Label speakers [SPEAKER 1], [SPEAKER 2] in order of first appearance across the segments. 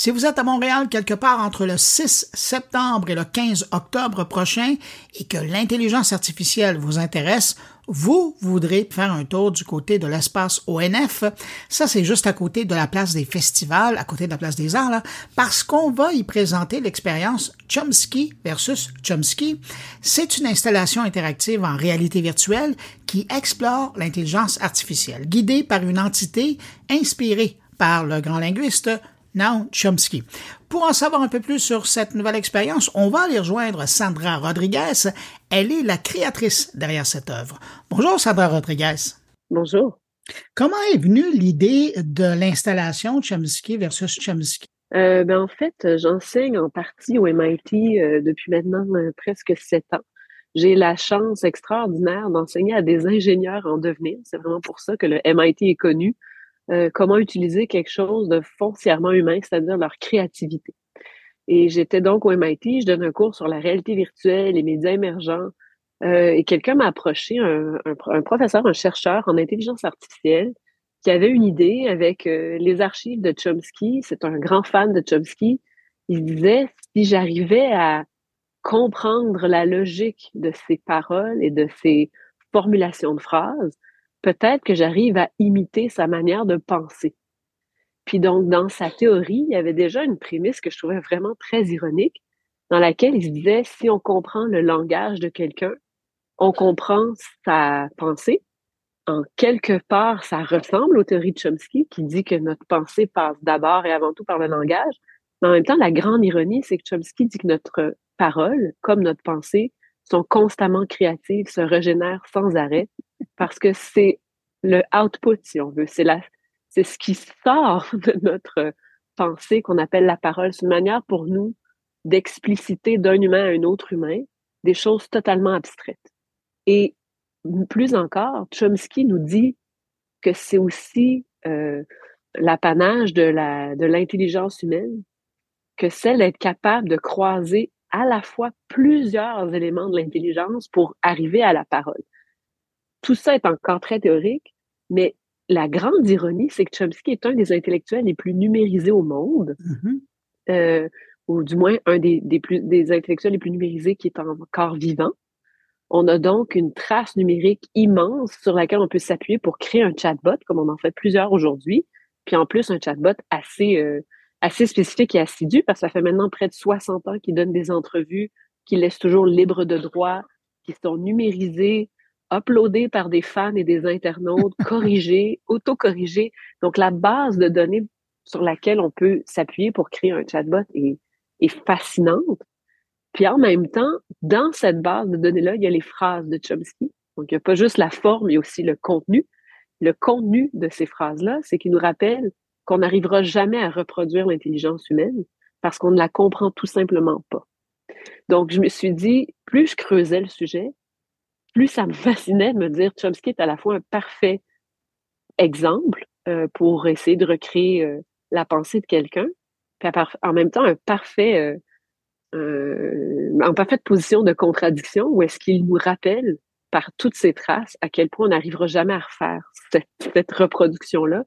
[SPEAKER 1] Si vous êtes à Montréal quelque part entre le 6 septembre et le 15 octobre prochain et que l'intelligence artificielle vous intéresse, vous voudrez faire un tour du côté de l'espace ONF. Ça, c'est juste à côté de la place des festivals, à côté de la place des arts, parce qu'on va y présenter l'expérience Chomsky versus Chomsky. C'est une installation interactive en réalité virtuelle qui explore l'intelligence artificielle, guidée par une entité inspirée par le grand linguiste Noam Chomsky. Pour en savoir un peu plus sur cette nouvelle expérience, on va aller rejoindre Sandra Rodriguez. Elle est la créatrice derrière cette œuvre. Bonjour Sandra Rodriguez.
[SPEAKER 2] Bonjour.
[SPEAKER 1] Comment est venue l'idée de l'installation Chomsky versus Chomsky?
[SPEAKER 2] Euh, ben en fait, j'enseigne en partie au MIT euh, depuis maintenant euh, presque sept ans. J'ai la chance extraordinaire d'enseigner à des ingénieurs en devenir. C'est vraiment pour ça que le MIT est connu. Euh, comment utiliser quelque chose de foncièrement humain, c'est-à-dire leur créativité. Et j'étais donc au MIT, je donne un cours sur la réalité virtuelle, les médias émergents, euh, et quelqu'un m'a approché, un, professeur, un chercheur en intelligence artificielle, qui avait une idée avec euh, les archives de Chomsky. C'est un grand fan de Chomsky. Il disait, si j'arrivais à comprendre la logique de ses paroles et de ses formulations de phrases, peut-être que j'arrive à imiter sa manière de penser. Puis donc, dans sa théorie, il y avait déjà une prémisse que je trouvais vraiment très ironique, dans laquelle il se disait, si on comprend le langage de quelqu'un, on comprend sa pensée. En quelque part, ça ressemble aux théories de Chomsky, qui dit que notre pensée passe d'abord et avant tout par le langage. Mais en même temps, la grande ironie, c'est que Chomsky dit que notre parole, comme notre pensée, sont constamment créatives, se régénèrent sans arrêt, parce que c'est le output, si on veut. C'est la, c'est ce qui sort de notre pensée qu'on appelle la parole. C'est une manière pour nous d'expliciter d'un humain à un autre humain des choses totalement abstraites. Et plus encore, Chomsky nous dit que c'est aussi euh, l'apanage de la de l'intelligence humaine que celle d'être capable de croiser à la fois plusieurs éléments de l'intelligence pour arriver à la parole. Tout ça est encore très théorique, mais la grande ironie, c'est que Chomsky est un des intellectuels les plus numérisés au monde, mm-hmm. euh, ou du moins un des, des, plus, des intellectuels les plus numérisés qui est encore vivant. On a donc une trace numérique immense sur laquelle on peut s'appuyer pour créer un chatbot, comme on en fait plusieurs aujourd'hui. Puis en plus, un chatbot assez, euh, assez spécifique et assidu, parce que ça fait maintenant près de 60 ans qu'il donne des entrevues, qu'il laisse toujours libre de droit, qui sont numérisées, uploadées par des fans et des internautes, corrigées, autocorrigées. Donc, la base de données sur laquelle on peut s'appuyer pour créer un chatbot est, est fascinante. Puis en même temps, dans cette base de données-là, il y a les phrases de Chomsky. Donc, il n'y a pas juste la forme, il y a aussi le contenu. Le contenu de ces phrases-là, c'est qu'il nous rappelle qu'on n'arrivera jamais à reproduire l'intelligence humaine parce qu'on ne la comprend tout simplement pas. Donc, je me suis dit, plus je creusais le sujet, plus ça me fascinait de me dire Chomsky est à la fois un parfait exemple euh, pour essayer de recréer euh, la pensée de quelqu'un, puis en même temps un parfait, euh, en parfaite position de contradiction où est-ce qu'il nous rappelle par toutes ces traces à quel point on n'arrivera jamais à refaire cette reproduction-là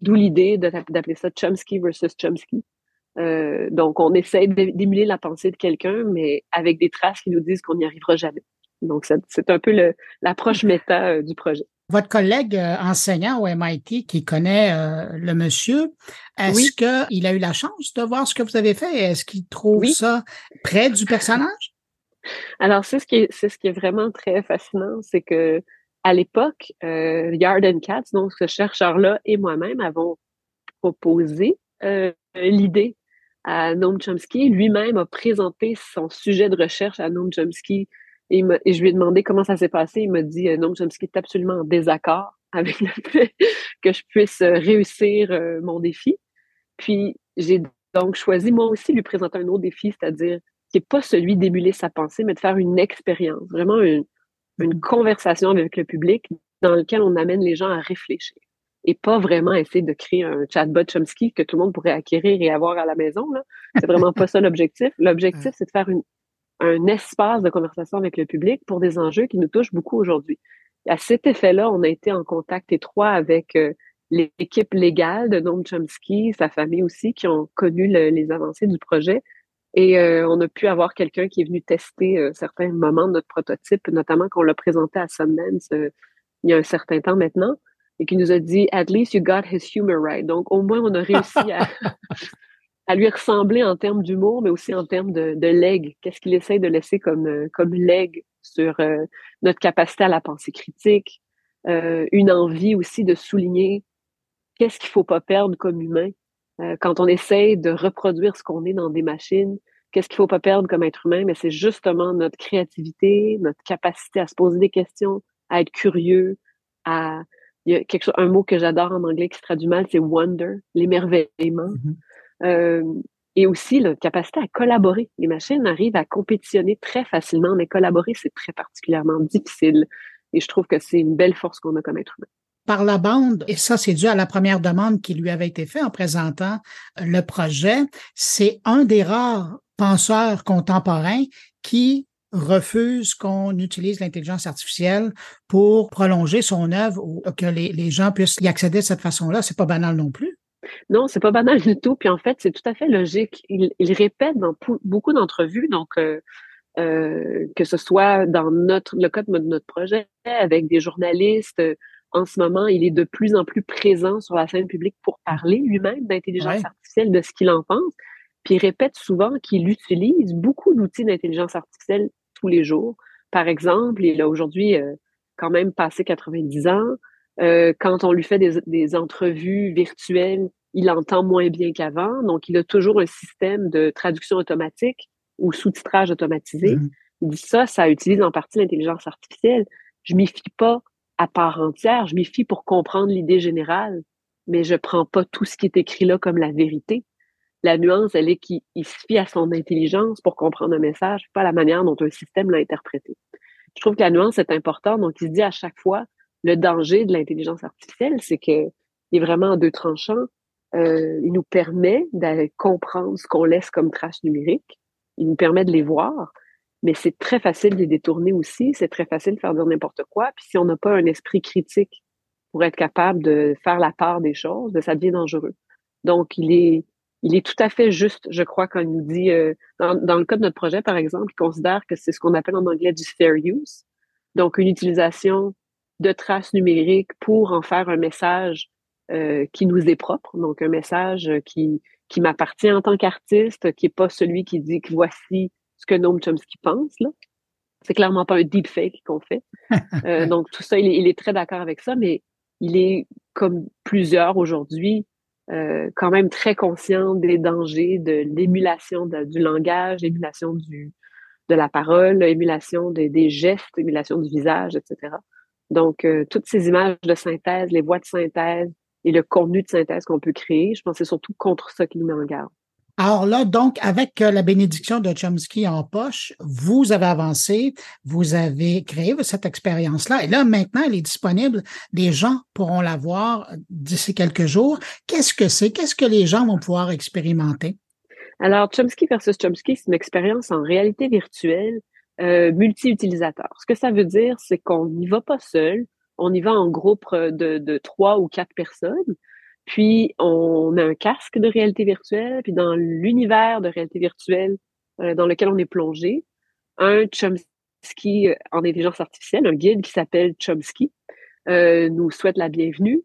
[SPEAKER 2] D'où l'idée d'appeler ça Chomsky versus Chomsky. Euh, donc, on essaie d'émuler la pensée de quelqu'un, mais avec des traces qui nous disent qu'on n'y arrivera jamais. Donc, c'est un peu l'approche méta euh, du projet.
[SPEAKER 1] Votre collègue euh, enseignant au MIT qui connaît le monsieur, est-ce qu'il a eu la chance de voir ce que vous avez fait? Est-ce qu'il trouve ça près du personnage?
[SPEAKER 2] Alors, c'est ce qui est, c'est ce qui est vraiment très fascinant, c'est que à l'époque, euh, Yard and Katz, donc ce chercheur-là et moi-même avons proposé euh, l'idée à Noam Chomsky. Lui-même a présenté son sujet de recherche à Noam Chomsky et, je lui ai demandé comment ça s'est passé. Il m'a dit euh, Noam Chomsky est absolument en désaccord avec le fait que je puisse réussir euh, mon défi. Puis j'ai donc choisi moi aussi lui présenter un autre défi, c'est-à-dire qui n'est pas celui d'émuler sa pensée, mais de faire une expérience, vraiment une, une conversation avec le public dans lequel on amène les gens à réfléchir et pas vraiment essayer de créer un chatbot Chomsky que tout le monde pourrait acquérir et avoir à la maison. C'est vraiment pas ça l'objectif. L'objectif, c'est de faire une, un espace de conversation avec le public pour des enjeux qui nous touchent beaucoup aujourd'hui. À cet effet-là, on a été en contact étroit avec euh, l'équipe légale de Noam Chomsky, sa famille aussi, qui ont connu les avancées du projet. Et euh, on a pu avoir quelqu'un qui est venu tester euh, certains moments de notre prototype, notamment qu'on l'a présenté à Sundance euh, il y a un certain temps maintenant, et qui nous a dit At least you got his humor right. Donc, au moins, on a réussi à, à lui ressembler en termes d'humour, mais aussi en termes de, de leg. Qu'est-ce qu'il essaie de laisser comme, comme leg sur notre capacité à la pensée critique, une envie aussi de souligner qu'est-ce qu'il faut pas perdre comme humain? Euh, quand on essaie de reproduire ce qu'on est dans des machines. Qu'est-ce qu'il faut pas perdre comme être humain? Mais c'est justement notre créativité, notre capacité à se poser des questions, à être curieux, à il y a quelque chose, un mot que j'adore en anglais qui se traduit mal, c'est wonder, l'émerveillement. Mm-hmm. euh, et aussi la capacité à collaborer. Les machines arrivent à compétitionner très facilement, mais collaborer, c'est très particulièrement difficile. Et je trouve que c'est une belle force qu'on a comme être humain
[SPEAKER 1] par la bande, et ça c'est dû à la première demande qui lui avait été faite en présentant le projet, c'est un des rares penseurs contemporains qui refuse qu'on utilise l'intelligence artificielle pour prolonger son œuvre ou que les, gens puissent y accéder de cette façon-là. C'est pas banal non plus.
[SPEAKER 2] Non, c'est pas banal du tout. Puis en fait, c'est tout à fait logique. Il, répète dans beaucoup d'entrevues, donc euh, euh, que ce soit dans notre le cas de notre projet avec des journalistes, en ce moment, il est de plus en plus présent sur la scène publique pour parler lui-même d'intelligence artificielle, de ce qu'il en pense. Puis il répète souvent qu'il utilise beaucoup d'outils d'intelligence artificielle tous les jours. Par exemple, il a aujourd'hui euh, quand même passé 90 ans. Euh, quand on lui fait des, entrevues virtuelles, il entend moins bien qu'avant. Donc, il a toujours un système de traduction automatique ou sous-titrage automatisé. Mmh. Il dit ça, ça utilise en partie l'intelligence artificielle. Je m'y fie pas à part entière. Je m'y fie pour comprendre l'idée générale, mais je prends pas tout ce qui est écrit là comme la vérité. La nuance, elle est qu'il se fie à son intelligence pour comprendre un message, pas la manière dont un système l'a interprété. Je trouve que la nuance est importante. Donc, il se dit à chaque fois, le danger de l'intelligence artificielle, c'est que il est vraiment en deux tranchants. Euh, il nous permet de comprendre ce qu'on laisse comme traces numériques. Il nous permet de les voir, mais c'est très facile de les détourner aussi. C'est très facile de faire dire n'importe quoi. Puis si on n'a pas un esprit critique pour être capable de faire la part des choses, ben, ça devient dangereux. Donc, il est, il est tout à fait juste, je crois, quand il nous dit, euh, dans, le cas de notre projet, par exemple, il considère que c'est ce qu'on appelle en anglais du fair use. Donc, une utilisation de traces numériques pour en faire un message euh, qui nous est propre, donc un message qui, qui m'appartient en tant qu'artiste, qui n'est pas celui qui dit que voici ce que Noam Chomsky pense. Là. C'est clairement pas un deepfake qu'on fait. Euh, donc, tout ça, il est, très d'accord avec ça, mais il est, comme plusieurs aujourd'hui, euh, quand même très conscient des dangers de l'émulation du langage, l'émulation du, de la parole, l'émulation des gestes, l'émulation du visage, etc. Donc, euh, toutes ces images de synthèse, les voix de synthèse et le contenu de synthèse qu'on peut créer, je pense que c'est surtout contre ça qu'il nous met en garde.
[SPEAKER 1] Alors là, donc, avec euh, la bénédiction de Chomsky en poche, vous avez avancé, vous avez créé cette expérience-là. Et là, maintenant, elle est disponible. Les gens pourront la voir d'ici quelques jours. Qu'est-ce que c'est? Qu'est-ce que les gens vont pouvoir expérimenter?
[SPEAKER 2] Alors, Chomsky versus Chomsky, c'est une expérience en réalité virtuelle euh, multi-utilisateur. Ce que ça veut dire, c'est qu'on n'y va pas seul, on y va en groupe de, de trois ou quatre personnes. Puis, on a un casque de réalité virtuelle, puis dans l'univers de réalité virtuelle euh, dans lequel on est plongé, un Chomsky euh, en intelligence artificielle, un guide qui s'appelle Chomsky, euh, nous souhaite la bienvenue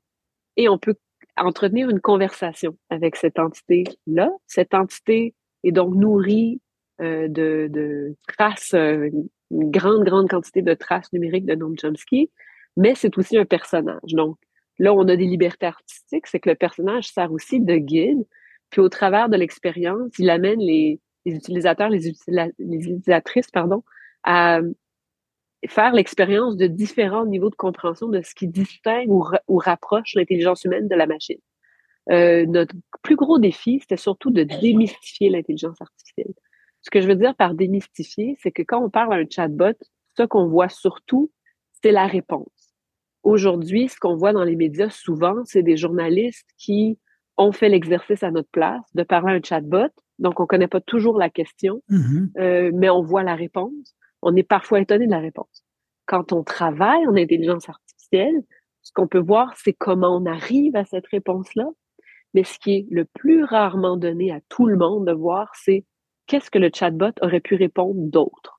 [SPEAKER 2] et on peut entretenir une conversation avec cette entité-là. Cette entité est donc nourrie de, de, traces, une grande, grande quantité de traces numériques de Noam Chomsky, mais c'est aussi un personnage. Donc, Là, on a des libertés artistiques, c'est que le personnage sert aussi de guide. Puis au travers de l'expérience, il amène les, utilisateurs, les, utilisatrices, pardon, à faire l'expérience de différents niveaux de compréhension de ce qui distingue ou, rapproche l'intelligence humaine de la machine. Euh, notre plus gros défi, c'était surtout de démystifier l'intelligence artificielle. Ce que je veux dire par démystifier, c'est que quand on parle à un chatbot, ce qu'on voit surtout, c'est la réponse. Aujourd'hui, ce qu'on voit dans les médias souvent, c'est des journalistes qui ont fait l'exercice à notre place de parler à un chatbot. Donc, on ne connaît pas toujours la question, mm-hmm. euh, mais on voit la réponse. On est parfois étonné de la réponse. Quand on travaille en intelligence artificielle, Ce qu'on peut voir, c'est comment on arrive à cette réponse-là. Mais ce qui est le plus rarement donné à tout le monde de voir, c'est qu'est-ce que le chatbot aurait pu répondre d'autre?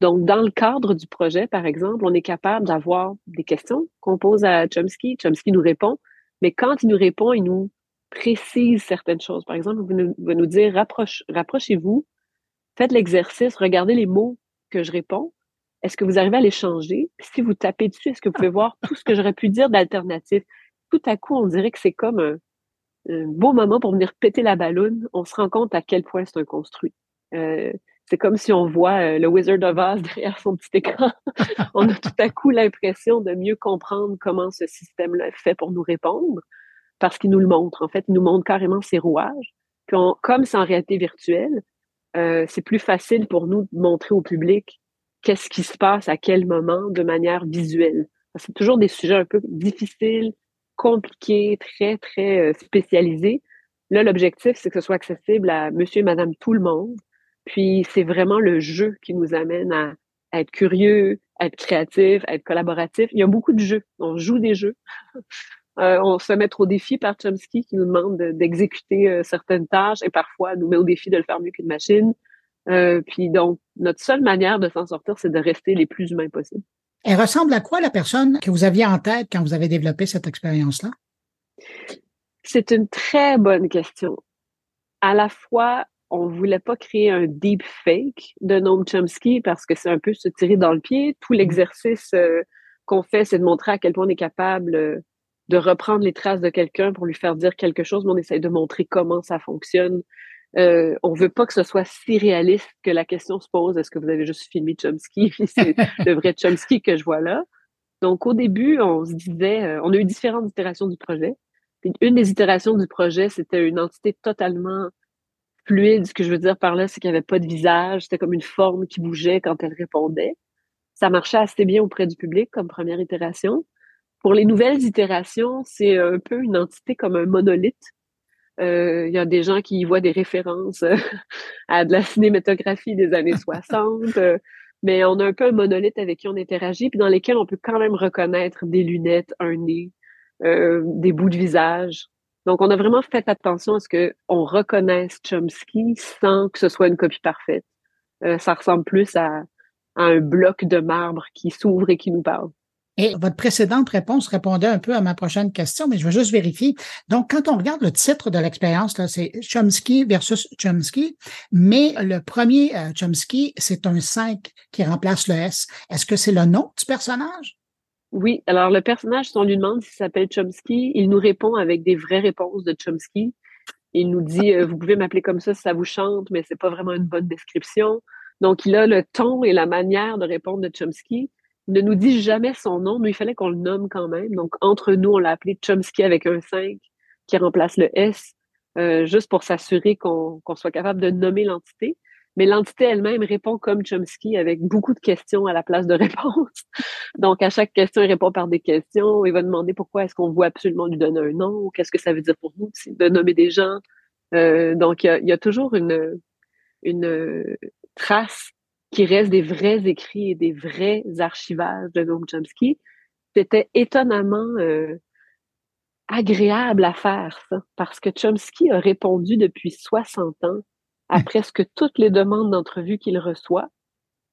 [SPEAKER 2] Donc, dans le cadre du projet, par exemple, on est capable d'avoir des questions qu'on pose à Chomsky. Chomsky nous répond, mais quand il nous répond, il nous précise certaines choses. Par exemple, il va nous, dire rapproche, rapprochez-vous, faites l'exercice, regardez les mots que je réponds. Est-ce que vous arrivez à les changer? si vous tapez dessus, est-ce que vous pouvez voir tout ce que j'aurais pu dire d'alternatif? Tout à coup, on dirait que c'est comme un, beau moment pour venir péter la ballonne. On se rend compte à quel point c'est un construit. Euh, c'est comme si on voit euh, le Wizard of Oz derrière son petit écran. on a tout à coup l'impression de mieux comprendre comment ce système-là fait pour nous répondre parce qu'il nous le montre. En fait, il nous montre carrément ses rouages. comme c'est en réalité virtuelle, euh, c'est plus facile pour nous de montrer au public qu'est-ce qui se passe à quel moment de manière visuelle. C'est toujours des sujets un peu difficiles, compliqués, très, très euh, spécialisés. Là, l'objectif, c'est que ce soit accessible à monsieur et madame tout le monde. Puis, c'est vraiment le jeu qui nous amène à, être curieux, à être créatif, à être collaboratif. Il y a beaucoup de jeux. On joue des jeux. Euh, on se mettre au défi par Chomsky qui nous demande d'exécuter euh, certaines tâches et parfois nous met au défi de le faire mieux qu'une machine. Euh, puis donc, notre seule manière de s'en sortir, c'est de rester les plus humains possibles.
[SPEAKER 1] Elle ressemble à quoi la personne que vous aviez en tête quand vous avez développé cette expérience-là?
[SPEAKER 2] C'est une très bonne question. À la fois, on voulait pas créer un deep fake de Noam Chomsky parce que c'est un peu se tirer dans le pied. Tout mmh. l'exercice qu'on fait, c'est de montrer à quel point on est capable de reprendre les traces de quelqu'un pour lui faire dire quelque chose, mais on essaye de montrer comment ça fonctionne. Euh, on veut pas que ce soit si réaliste que la question se pose est-ce que vous avez juste filmé Chomsky? C'est le vrai Chomsky que je vois là. Donc au début, on se disait, euh, on a eu différentes itérations du projet. une des itérations du projet, c'était une entité totalement fluide. Ce que je veux dire par là, c'est qu'il n'y avait pas de visage, c'était comme une forme qui bougeait quand elle répondait. Ça marchait assez bien auprès du public comme première itération. Pour les nouvelles itérations, c'est un peu une entité comme un monolithe. Euh, il y a des gens qui y voient des références euh, à de la cinématographie des années 60, euh, mais on a un peu un monolithe avec qui on interagit, puis dans lesquels on peut quand même reconnaître des lunettes, un nez, des bouts de visage. Donc, on a vraiment fait attention à ce qu'on reconnaisse Chomsky sans que ce soit une copie parfaite. ça ressemble plus à un bloc de marbre qui s'ouvre et qui nous parle.
[SPEAKER 1] Et votre précédente réponse répondait un peu à ma prochaine question, mais je veux juste vérifier. Donc, quand on regarde le titre de l'expérience, c'est Chomsky versus Chomsky, mais le premier euh, Chomsky, c'est un 5 qui remplace le S. Est-ce que c'est le nom du personnage?
[SPEAKER 2] Oui. Alors, le personnage, si on lui demande s'il s'appelle Chomsky, il nous répond avec des vraies réponses de Chomsky. Il nous dit, euh, vous pouvez m'appeler comme ça si ça vous chante, mais c'est pas vraiment une bonne description. Donc, il a le ton et la manière de répondre de Chomsky ne nous dit jamais son nom, mais il fallait qu'on le nomme quand même. Donc, entre nous, on l'a appelé Chomsky avec un 5 qui remplace le S, euh, juste pour s'assurer qu'on soit capable de nommer l'entité. Mais l'entité elle-même répond comme Chomsky avec beaucoup de questions à la place de réponses. Donc, à chaque question, il répond par des questions. Il va demander pourquoi est-ce qu'on veut absolument lui donner un nom, qu'est-ce que ça veut dire pour nous de nommer des gens. Euh, donc, il y a, toujours une, une trace qui reste des vrais écrits et des vrais archivages de Noam Chomsky, c'était étonnamment euh, agréable à faire ça, parce que Chomsky a répondu depuis 60 ans à presque toutes les demandes d'entrevue qu'il reçoit,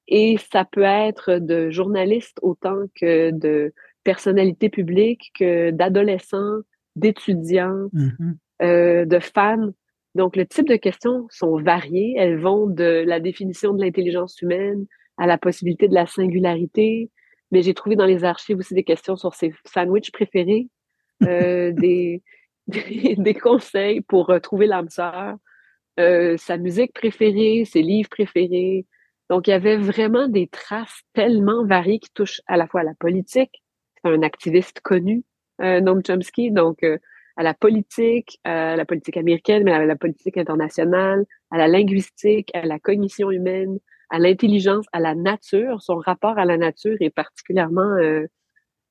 [SPEAKER 2] et ça peut être de journalistes autant que de personnalités publiques, que d'adolescents, d'étudiants, mm-hmm. euh, de fans. Donc, le type de questions sont variées. Elles vont de la définition de l'intelligence humaine à la possibilité de la singularité. Mais j'ai trouvé dans les archives aussi des questions sur ses sandwichs préférés, euh, des, des, conseils pour euh, trouver l'âme sœur, euh, sa musique préférée, ses livres préférés. Donc, il y avait vraiment des traces tellement variées qui touchent à la fois à la politique. C'est un activiste connu, Noam Chomsky. Donc, à la politique, à la politique américaine, mais à la politique internationale, à la linguistique, à la cognition humaine, à l'intelligence, à la nature. Son rapport à la nature est particulièrement euh,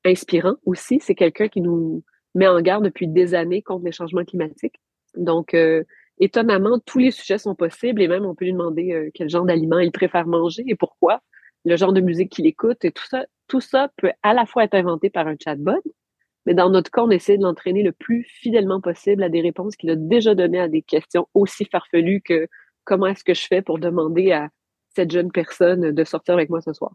[SPEAKER 2] inspirant aussi. C'est quelqu'un qui nous met en garde depuis des années contre les changements climatiques. Donc, euh, étonnamment, tous les sujets sont possibles et même on peut lui demander euh, quel genre d'aliments il préfère manger et pourquoi, le genre de musique qu'il écoute et tout ça. Tout ça peut à la fois être inventé par un chatbot, Mais dans notre cas, on essaie de l'entraîner le plus fidèlement possible à des réponses qu'il a déjà données à des questions aussi farfelues que comment est-ce que je fais pour demander à cette jeune personne de sortir avec moi ce soir.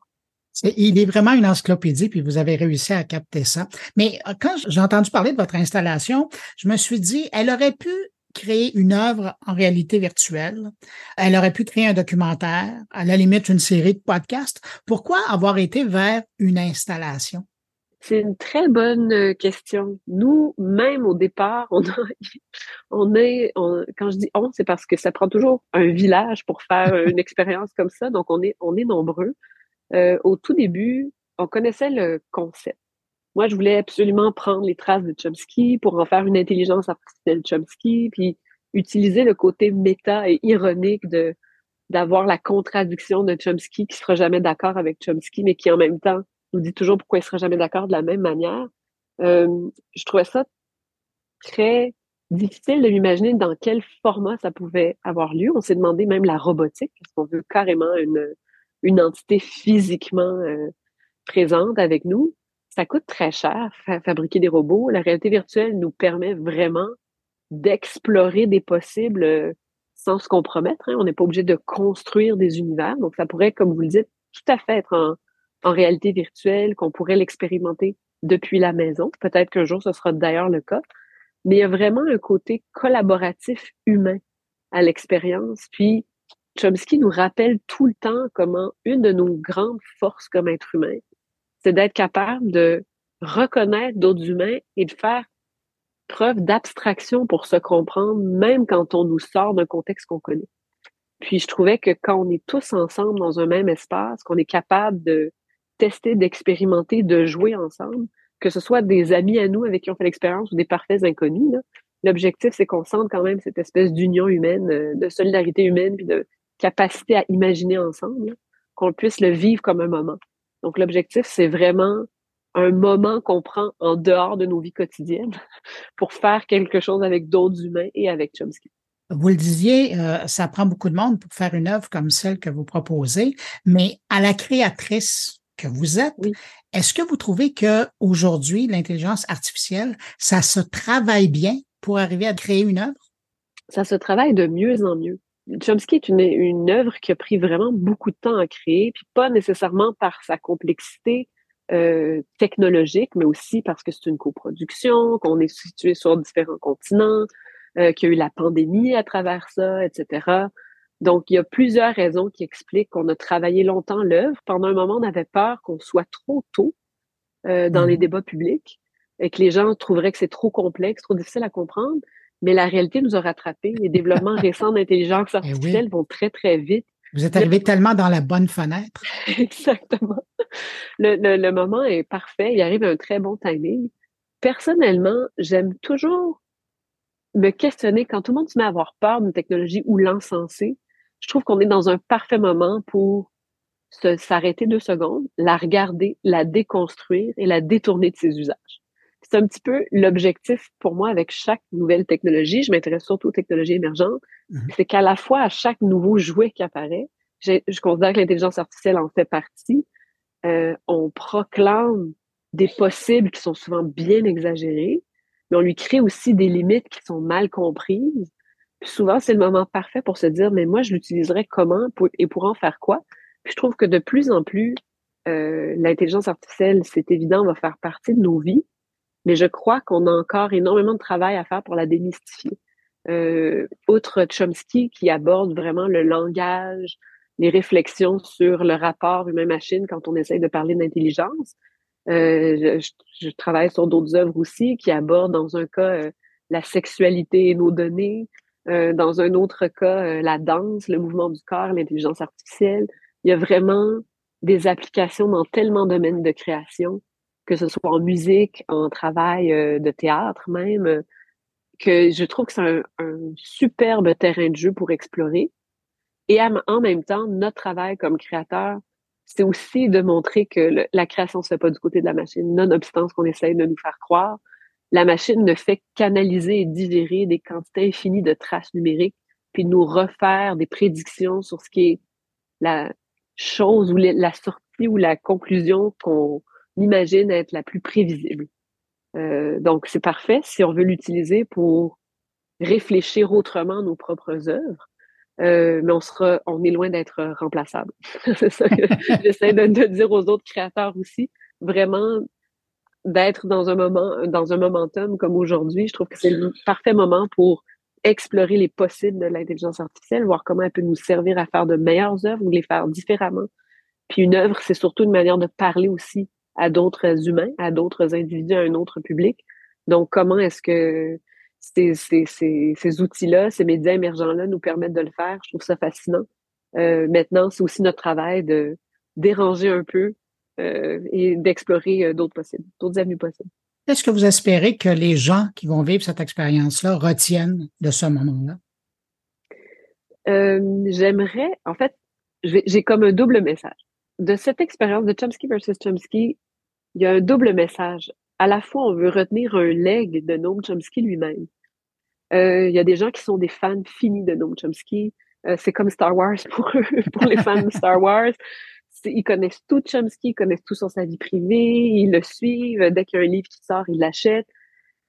[SPEAKER 1] Il est vraiment une encyclopédie, puis vous avez réussi à capter ça. Mais euh, quand j'ai entendu parler de votre installation, je me suis dit, elle aurait pu créer une œuvre en réalité virtuelle. Elle aurait pu créer un documentaire, à la limite une série de podcasts. Pourquoi avoir été vers une installation?
[SPEAKER 2] C'est une très bonne euh, question. Nous, même au départ, on, on est, quand je dis on, c'est parce que ça prend toujours un village pour faire une expérience comme ça. Donc, on est, on est nombreux. Euh, au tout début, on connaissait le concept. Moi, je voulais absolument prendre les traces de Chomsky pour en faire une intelligence artificielle Chomsky, puis utiliser le côté méta et ironique de d'avoir la contradiction de Chomsky qui sera jamais d'accord avec Chomsky, mais qui en même temps nous dit toujours pourquoi il sera jamais d'accord de la même manière. Euh, je trouvais ça très difficile de m'imaginer dans quel format ça pouvait avoir lieu. On s'est demandé même la robotique, est-ce qu'on veut carrément une, une entité physiquement euh, présente avec nous? Ça coûte très cher fabriquer des robots. La réalité virtuelle nous permet vraiment d'explorer des possibles euh, sans se compromettre. Hein. On n'est pas obligé de construire des univers. Donc, ça pourrait, comme vous le dites, tout à fait être en, en réalité virtuelle, qu'on pourrait l'expérimenter depuis la maison. Peut-être qu'un jour, ce sera d'ailleurs le cas. Mais il y a vraiment un côté collaboratif humain à l'expérience. Puis, Chomsky nous rappelle tout le temps comment une de nos grandes forces comme être humain, c'est d'être capable de reconnaître d'autres humains et de faire preuve d'abstraction pour se comprendre, même quand on nous sort d'un contexte qu'on connaît. Puis je trouvais que quand on est tous ensemble dans un même espace, qu'on est capable de tester, d'expérimenter, de jouer ensemble, que ce soit des amis à nous avec qui on fait l'expérience ou des parfaits inconnus, l'objectif, c'est qu'on sente quand même cette espèce d'union humaine, euh, de solidarité humaine, puis de capacité à imaginer ensemble, qu'on puisse le vivre comme un moment. Donc, l'objectif, c'est vraiment un moment qu'on prend en dehors de nos vies quotidiennes pour faire quelque chose avec d'autres humains et avec Chomsky.
[SPEAKER 1] Vous le disiez, euh, ça prend beaucoup de monde pour faire une œuvre comme celle que vous proposez, mais à la créatrice que vous êtes, est-ce que vous trouvez que aujourd'hui l'intelligence artificielle, ça se travaille bien pour arriver à créer une œuvre?
[SPEAKER 2] Ça se travaille de mieux en mieux. Chomsky est une, une œuvre qui a pris vraiment beaucoup de temps à créer, puis pas nécessairement par sa complexité euh, technologique, mais aussi parce que c'est une coproduction, qu'on est situé sur différents continents, euh, qu'il y a eu la pandémie à travers ça, etc. Donc, il y a plusieurs raisons qui expliquent qu'on a travaillé longtemps l'œuvre. Pendant un moment, on avait peur qu'on soit trop tôt euh, dans les mmh débats publics et que les gens trouveraient que c'est trop complexe, trop difficile à comprendre. Mais la réalité nous a rattrapés. Les développements récents d'intelligence eh artificielle vont très, très vite.
[SPEAKER 1] Vous êtes arrivé tellement dans la bonne fenêtre.
[SPEAKER 2] Exactement. Le, le, le, moment est parfait. Il arrive un très bon timing. Personnellement, j'aime toujours me questionner quand tout le monde se met à avoir peur d'une technologie ou l'encenser. Je trouve qu'on est dans un parfait moment pour s'arrêter deux secondes, la regarder, la déconstruire et la détourner de ses usages c'est un petit peu l'objectif pour moi avec chaque nouvelle technologie. Je m'intéresse surtout aux technologies émergentes. Mhm. C'est qu'à la fois, à chaque nouveau jouet qui apparaît, je considère que l'intelligence artificielle en fait partie. Euh, on proclame des possibles qui sont souvent bien exagérés, mais on lui crée aussi des limites qui sont mal comprises. souvent, c'est le moment parfait pour se dire, mais moi, je l'utiliserais comment et pour en faire quoi? Puis je trouve que de plus en plus, euh, l'intelligence artificielle, c'est évident, va faire partie de nos vies mais je crois qu'on a encore énormément de travail à faire pour la démystifier. Euh, outre Chomsky qui aborde vraiment le langage, les réflexions sur le rapport humain-machine quand on essaye de parler d'intelligence. Euh, je, je, travaille sur d'autres œuvres aussi qui abordent dans un cas euh, la sexualité et nos données, euh, dans un autre cas euh, la danse, le mouvement du corps, l'intelligence artificielle. Il y a vraiment des applications dans tellement de domaines de création que ce soit en musique, en travail euh, de théâtre même, euh, que je trouve que c'est un, superbe terrain de jeu pour explorer. Et en même temps, notre travail comme créateur, c'est aussi de montrer que la création ne se fait pas du côté de la machine, nonobstant ce qu'on essaye de nous faire croire. La machine ne fait qu'analyser et digérer des quantités infinies de traces numériques, puis nous refaire des prédictions sur ce qui est la chose ou la sortie ou la conclusion qu'on imagine être la plus prévisible. Euh, donc, c'est parfait si on veut l'utiliser pour réfléchir autrement nos propres œuvres. Euh, mais on sera, on est loin d'être remplaçable. c'est ça que j'essaie de, de, dire aux autres créateurs aussi. Vraiment, d'être dans un moment, dans un momentum comme aujourd'hui, je trouve que c'est le parfait moment pour explorer les possibles de l'intelligence artificielle, voir comment elle peut nous servir à faire de meilleures œuvres ou les faire différemment. Puis une œuvre, c'est surtout une manière de parler aussi à d'autres humains, à d'autres individus, à un autre public. Donc, comment est-ce que ces, ces, ces, ces outils-là, ces médias émergents-là nous permettent de le faire? Je trouve ça fascinant. Euh, maintenant, c'est aussi notre travail de déranger un peu euh, et d'explorer euh, d'autres possibles, d'autres avenues possibles.
[SPEAKER 1] Qu'est-ce que vous espérez que les gens qui vont vivre cette expérience-là retiennent de ce moment-là?
[SPEAKER 2] Euh, j'aimerais, en fait, j'ai comme un double message. De cette expérience de Chomsky versus Chomsky, il y a un double message. À la fois, on veut retenir un leg de Noam Chomsky lui-même. Euh, il y a des gens qui sont des fans finis de Noam Chomsky. Euh, c'est comme Star Wars pour eux, pour les fans de Star Wars ils connaissent tout Chomsky, ils connaissent tout sur sa vie privée, ils le suivent. Dès qu'il y a un livre qui sort, ils l'achètent.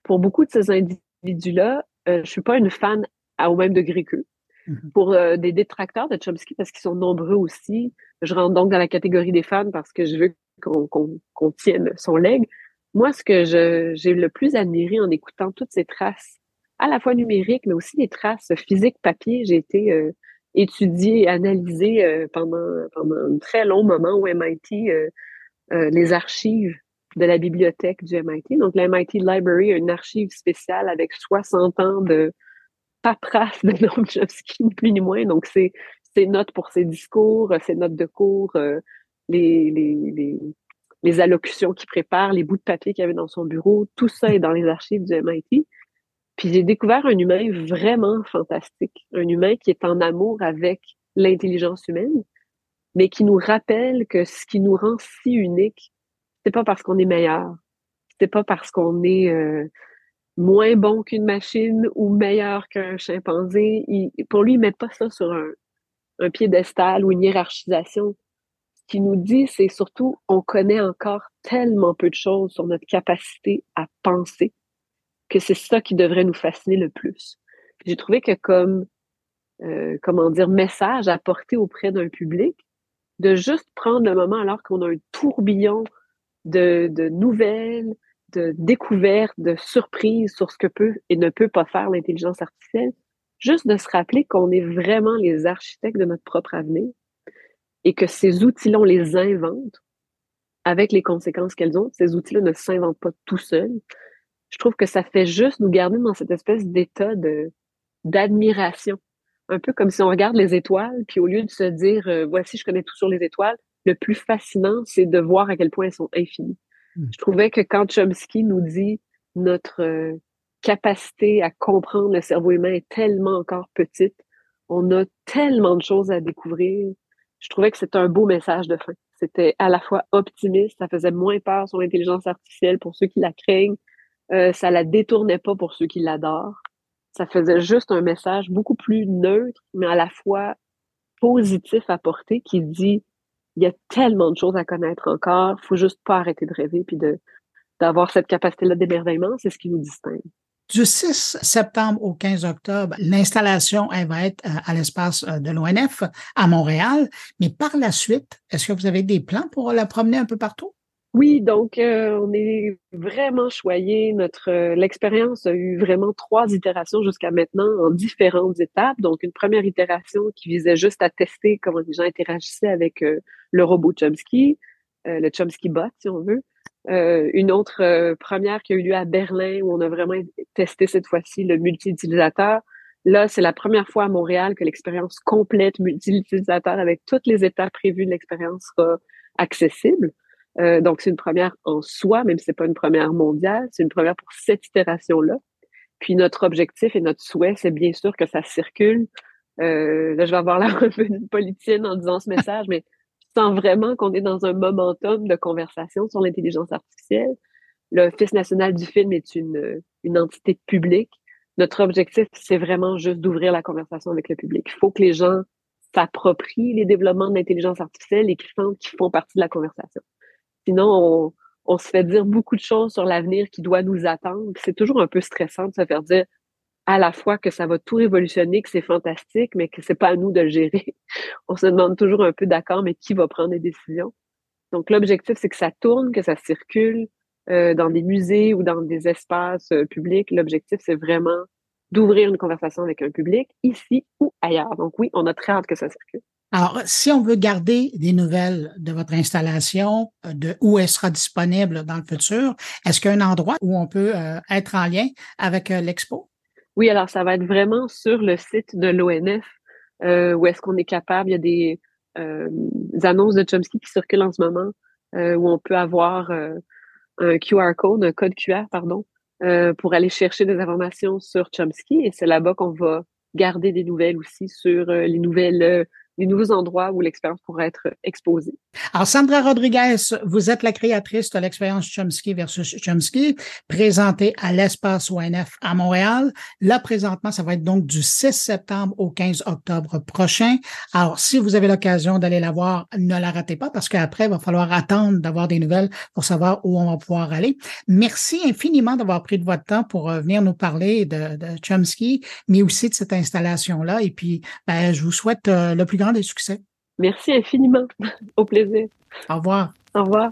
[SPEAKER 2] Pour beaucoup de ces individus-là, euh, je suis pas une fan au même degré qu'eux. Mm-hmm. Pour euh, des détracteurs de Chomsky, parce qu'ils sont nombreux aussi, je rentre donc dans la catégorie des fans parce que je veux qu'on tienne son leg. Moi, ce que j'ai le plus admiré en écoutant toutes ces traces, à la fois numériques, mais aussi les traces physiques papier, j'ai été euh, étudié et analysé euh, pendant, pendant un très long moment au MIT euh, les archives de la bibliothèque du MIT. Donc, la MIT Library a une archive spéciale avec 60 ans de paperasse de ni plus ni moins. Donc, c'est ses notes pour ses discours, ses notes de cours, les, les allocutions qu'il prépare, les bouts de papier qu'il avait dans son bureau, tout ça est dans les archives du MIT. Puis j'ai découvert un humain vraiment fantastique, un humain qui est en amour avec l'intelligence humaine, mais qui nous rappelle que ce qui nous rend si unique, c'est pas parce qu'on est meilleur, c'est pas parce qu'on est euh, moins bon qu'une machine ou meilleur qu'un chimpanzé. pour lui, il met pas ça sur un, un piédestal ou une hiérarchisation. Ce qu'il nous dit, c'est surtout, on connaît encore tellement peu de choses sur notre capacité à penser, que c'est ça qui devrait nous fasciner le plus. J'ai trouvé que comme, euh, comment dire, message à porter auprès d'un public, de juste prendre le moment alors qu'on a un tourbillon de, de nouvelles, de découvertes, de surprises sur ce que peut et ne peut pas faire l'intelligence artificielle, juste de se rappeler qu'on est vraiment les architectes de notre propre avenir et que ces outils-là, on les invente avec les conséquences qu'elles ont. Ces outils-là ne s'inventent pas tout seuls je trouve que ça fait juste nous garder dans cette espèce d'état d'admiration. Un peu comme si on regarde les étoiles, puis au lieu de se dire euh, voici, je connais tout sur les étoiles, le plus fascinant, c'est de voir à quel point elles sont infinies. Hmm. Je trouvais que quand Chomsky nous dit notre euh, capacité à comprendre le cerveau humain est tellement encore petite, on a tellement de choses à découvrir. Je trouvais que c'était un beau message de fin. C'était à la fois optimiste, ça faisait moins peur sur l'intelligence artificielle pour ceux qui la craignent, euh, ça la détournait pas pour ceux qui l'adorent. Ça faisait juste un message beaucoup plus neutre, mais à la fois positif à porter, qui dit il y a tellement de choses à connaître encore, faut juste pas arrêter de rêver puis de d'avoir cette capacité-là d'émerveillement, c'est ce qui nous distingue.
[SPEAKER 1] Du 6 septembre au 15 octobre, l'installation va être euh, à l'espace euh, de l'ONF à Montréal, mais par la suite, est-ce que vous avez des plans pour la promener un peu partout?
[SPEAKER 2] Oui, donc euh, on est vraiment choyé. Notre euh, l'expérience a eu vraiment trois itérations jusqu'à maintenant en différentes étapes. Donc une première itération qui visait juste à tester comment les gens interagissaient avec euh, le robot Chomsky, le Chomsky bot si on veut. une autre première qui a eu lieu à Berlin où on a vraiment testé cette fois-ci le multi-utilisateur. Là, c'est la première fois à Montréal que l'expérience complète multi-utilisateur avec toutes les étapes prévues de l'expérience sera accessible. Euh, donc, c'est une première en soi, même si c'est pas une première mondiale, c'est une première pour cette itération-là. Puis notre objectif et notre souhait, c'est bien sûr que ça circule. Euh, là, je vais avoir la revue politicienne en disant ce message, mais je sens vraiment qu'on est dans un momentum de conversation sur l'intelligence artificielle. L'Office national du film est une, une entité publique. Notre objectif, c'est vraiment juste d'ouvrir la conversation avec le public. Il faut que les gens s'approprient les développements de l'intelligence artificielle et qu'ils sentent qu'ils font partie de la conversation. Sinon, on se fait dire beaucoup de choses sur l'avenir qui doit nous attendre. C'est toujours un peu stressant de se faire dire à la fois que ça va tout révolutionner, que c'est fantastique, mais que c'est pas à nous de le gérer. On se demande toujours un peu d'accord, mais qui va prendre les décisions? Donc l'objectif, c'est que ça tourne, que ça circule euh, dans des musées ou dans des espaces euh, publics. L'objectif, c'est vraiment d'ouvrir une conversation avec un public ici ou ailleurs. Donc oui, on a très hâte que ça circule.
[SPEAKER 1] Alors, si on veut garder des nouvelles de votre installation, euh, de où elle sera disponible dans le futur, est-ce qu'il y a un endroit où on peut euh, être en lien avec euh, l'expo?
[SPEAKER 2] Oui, alors ça va être vraiment sur le site de l'ONF, où est-ce qu'on est capable, il y a des, annonces de Chomsky qui circulent en ce moment, où on peut avoir un QR code, un code QR, pardon, pour aller chercher des informations sur Chomsky. Et c'est là-bas qu'on va garder des nouvelles aussi sur les nouvelles des nouveaux endroits où l'expérience pourrait être exposée.
[SPEAKER 1] Alors, Sandra Rodriguez, vous êtes la créatrice de l'expérience Chomsky versus Chomsky, présentée à l'espace ONF à Montréal. Là, présentement, ça va être donc du 6 septembre au 15 octobre prochain. Alors, si vous avez l'occasion d'aller la voir, ne la ratez pas parce qu'après, il va falloir attendre d'avoir des nouvelles pour savoir où on va pouvoir aller. Merci infiniment d'avoir pris de votre temps pour euh, venir nous parler de, de Chomsky, mais aussi de cette installation-là. Et puis, ben, je vous souhaite euh, le plus grand des succès.
[SPEAKER 2] Merci infiniment. Au plaisir.
[SPEAKER 1] Au revoir.
[SPEAKER 2] Au revoir.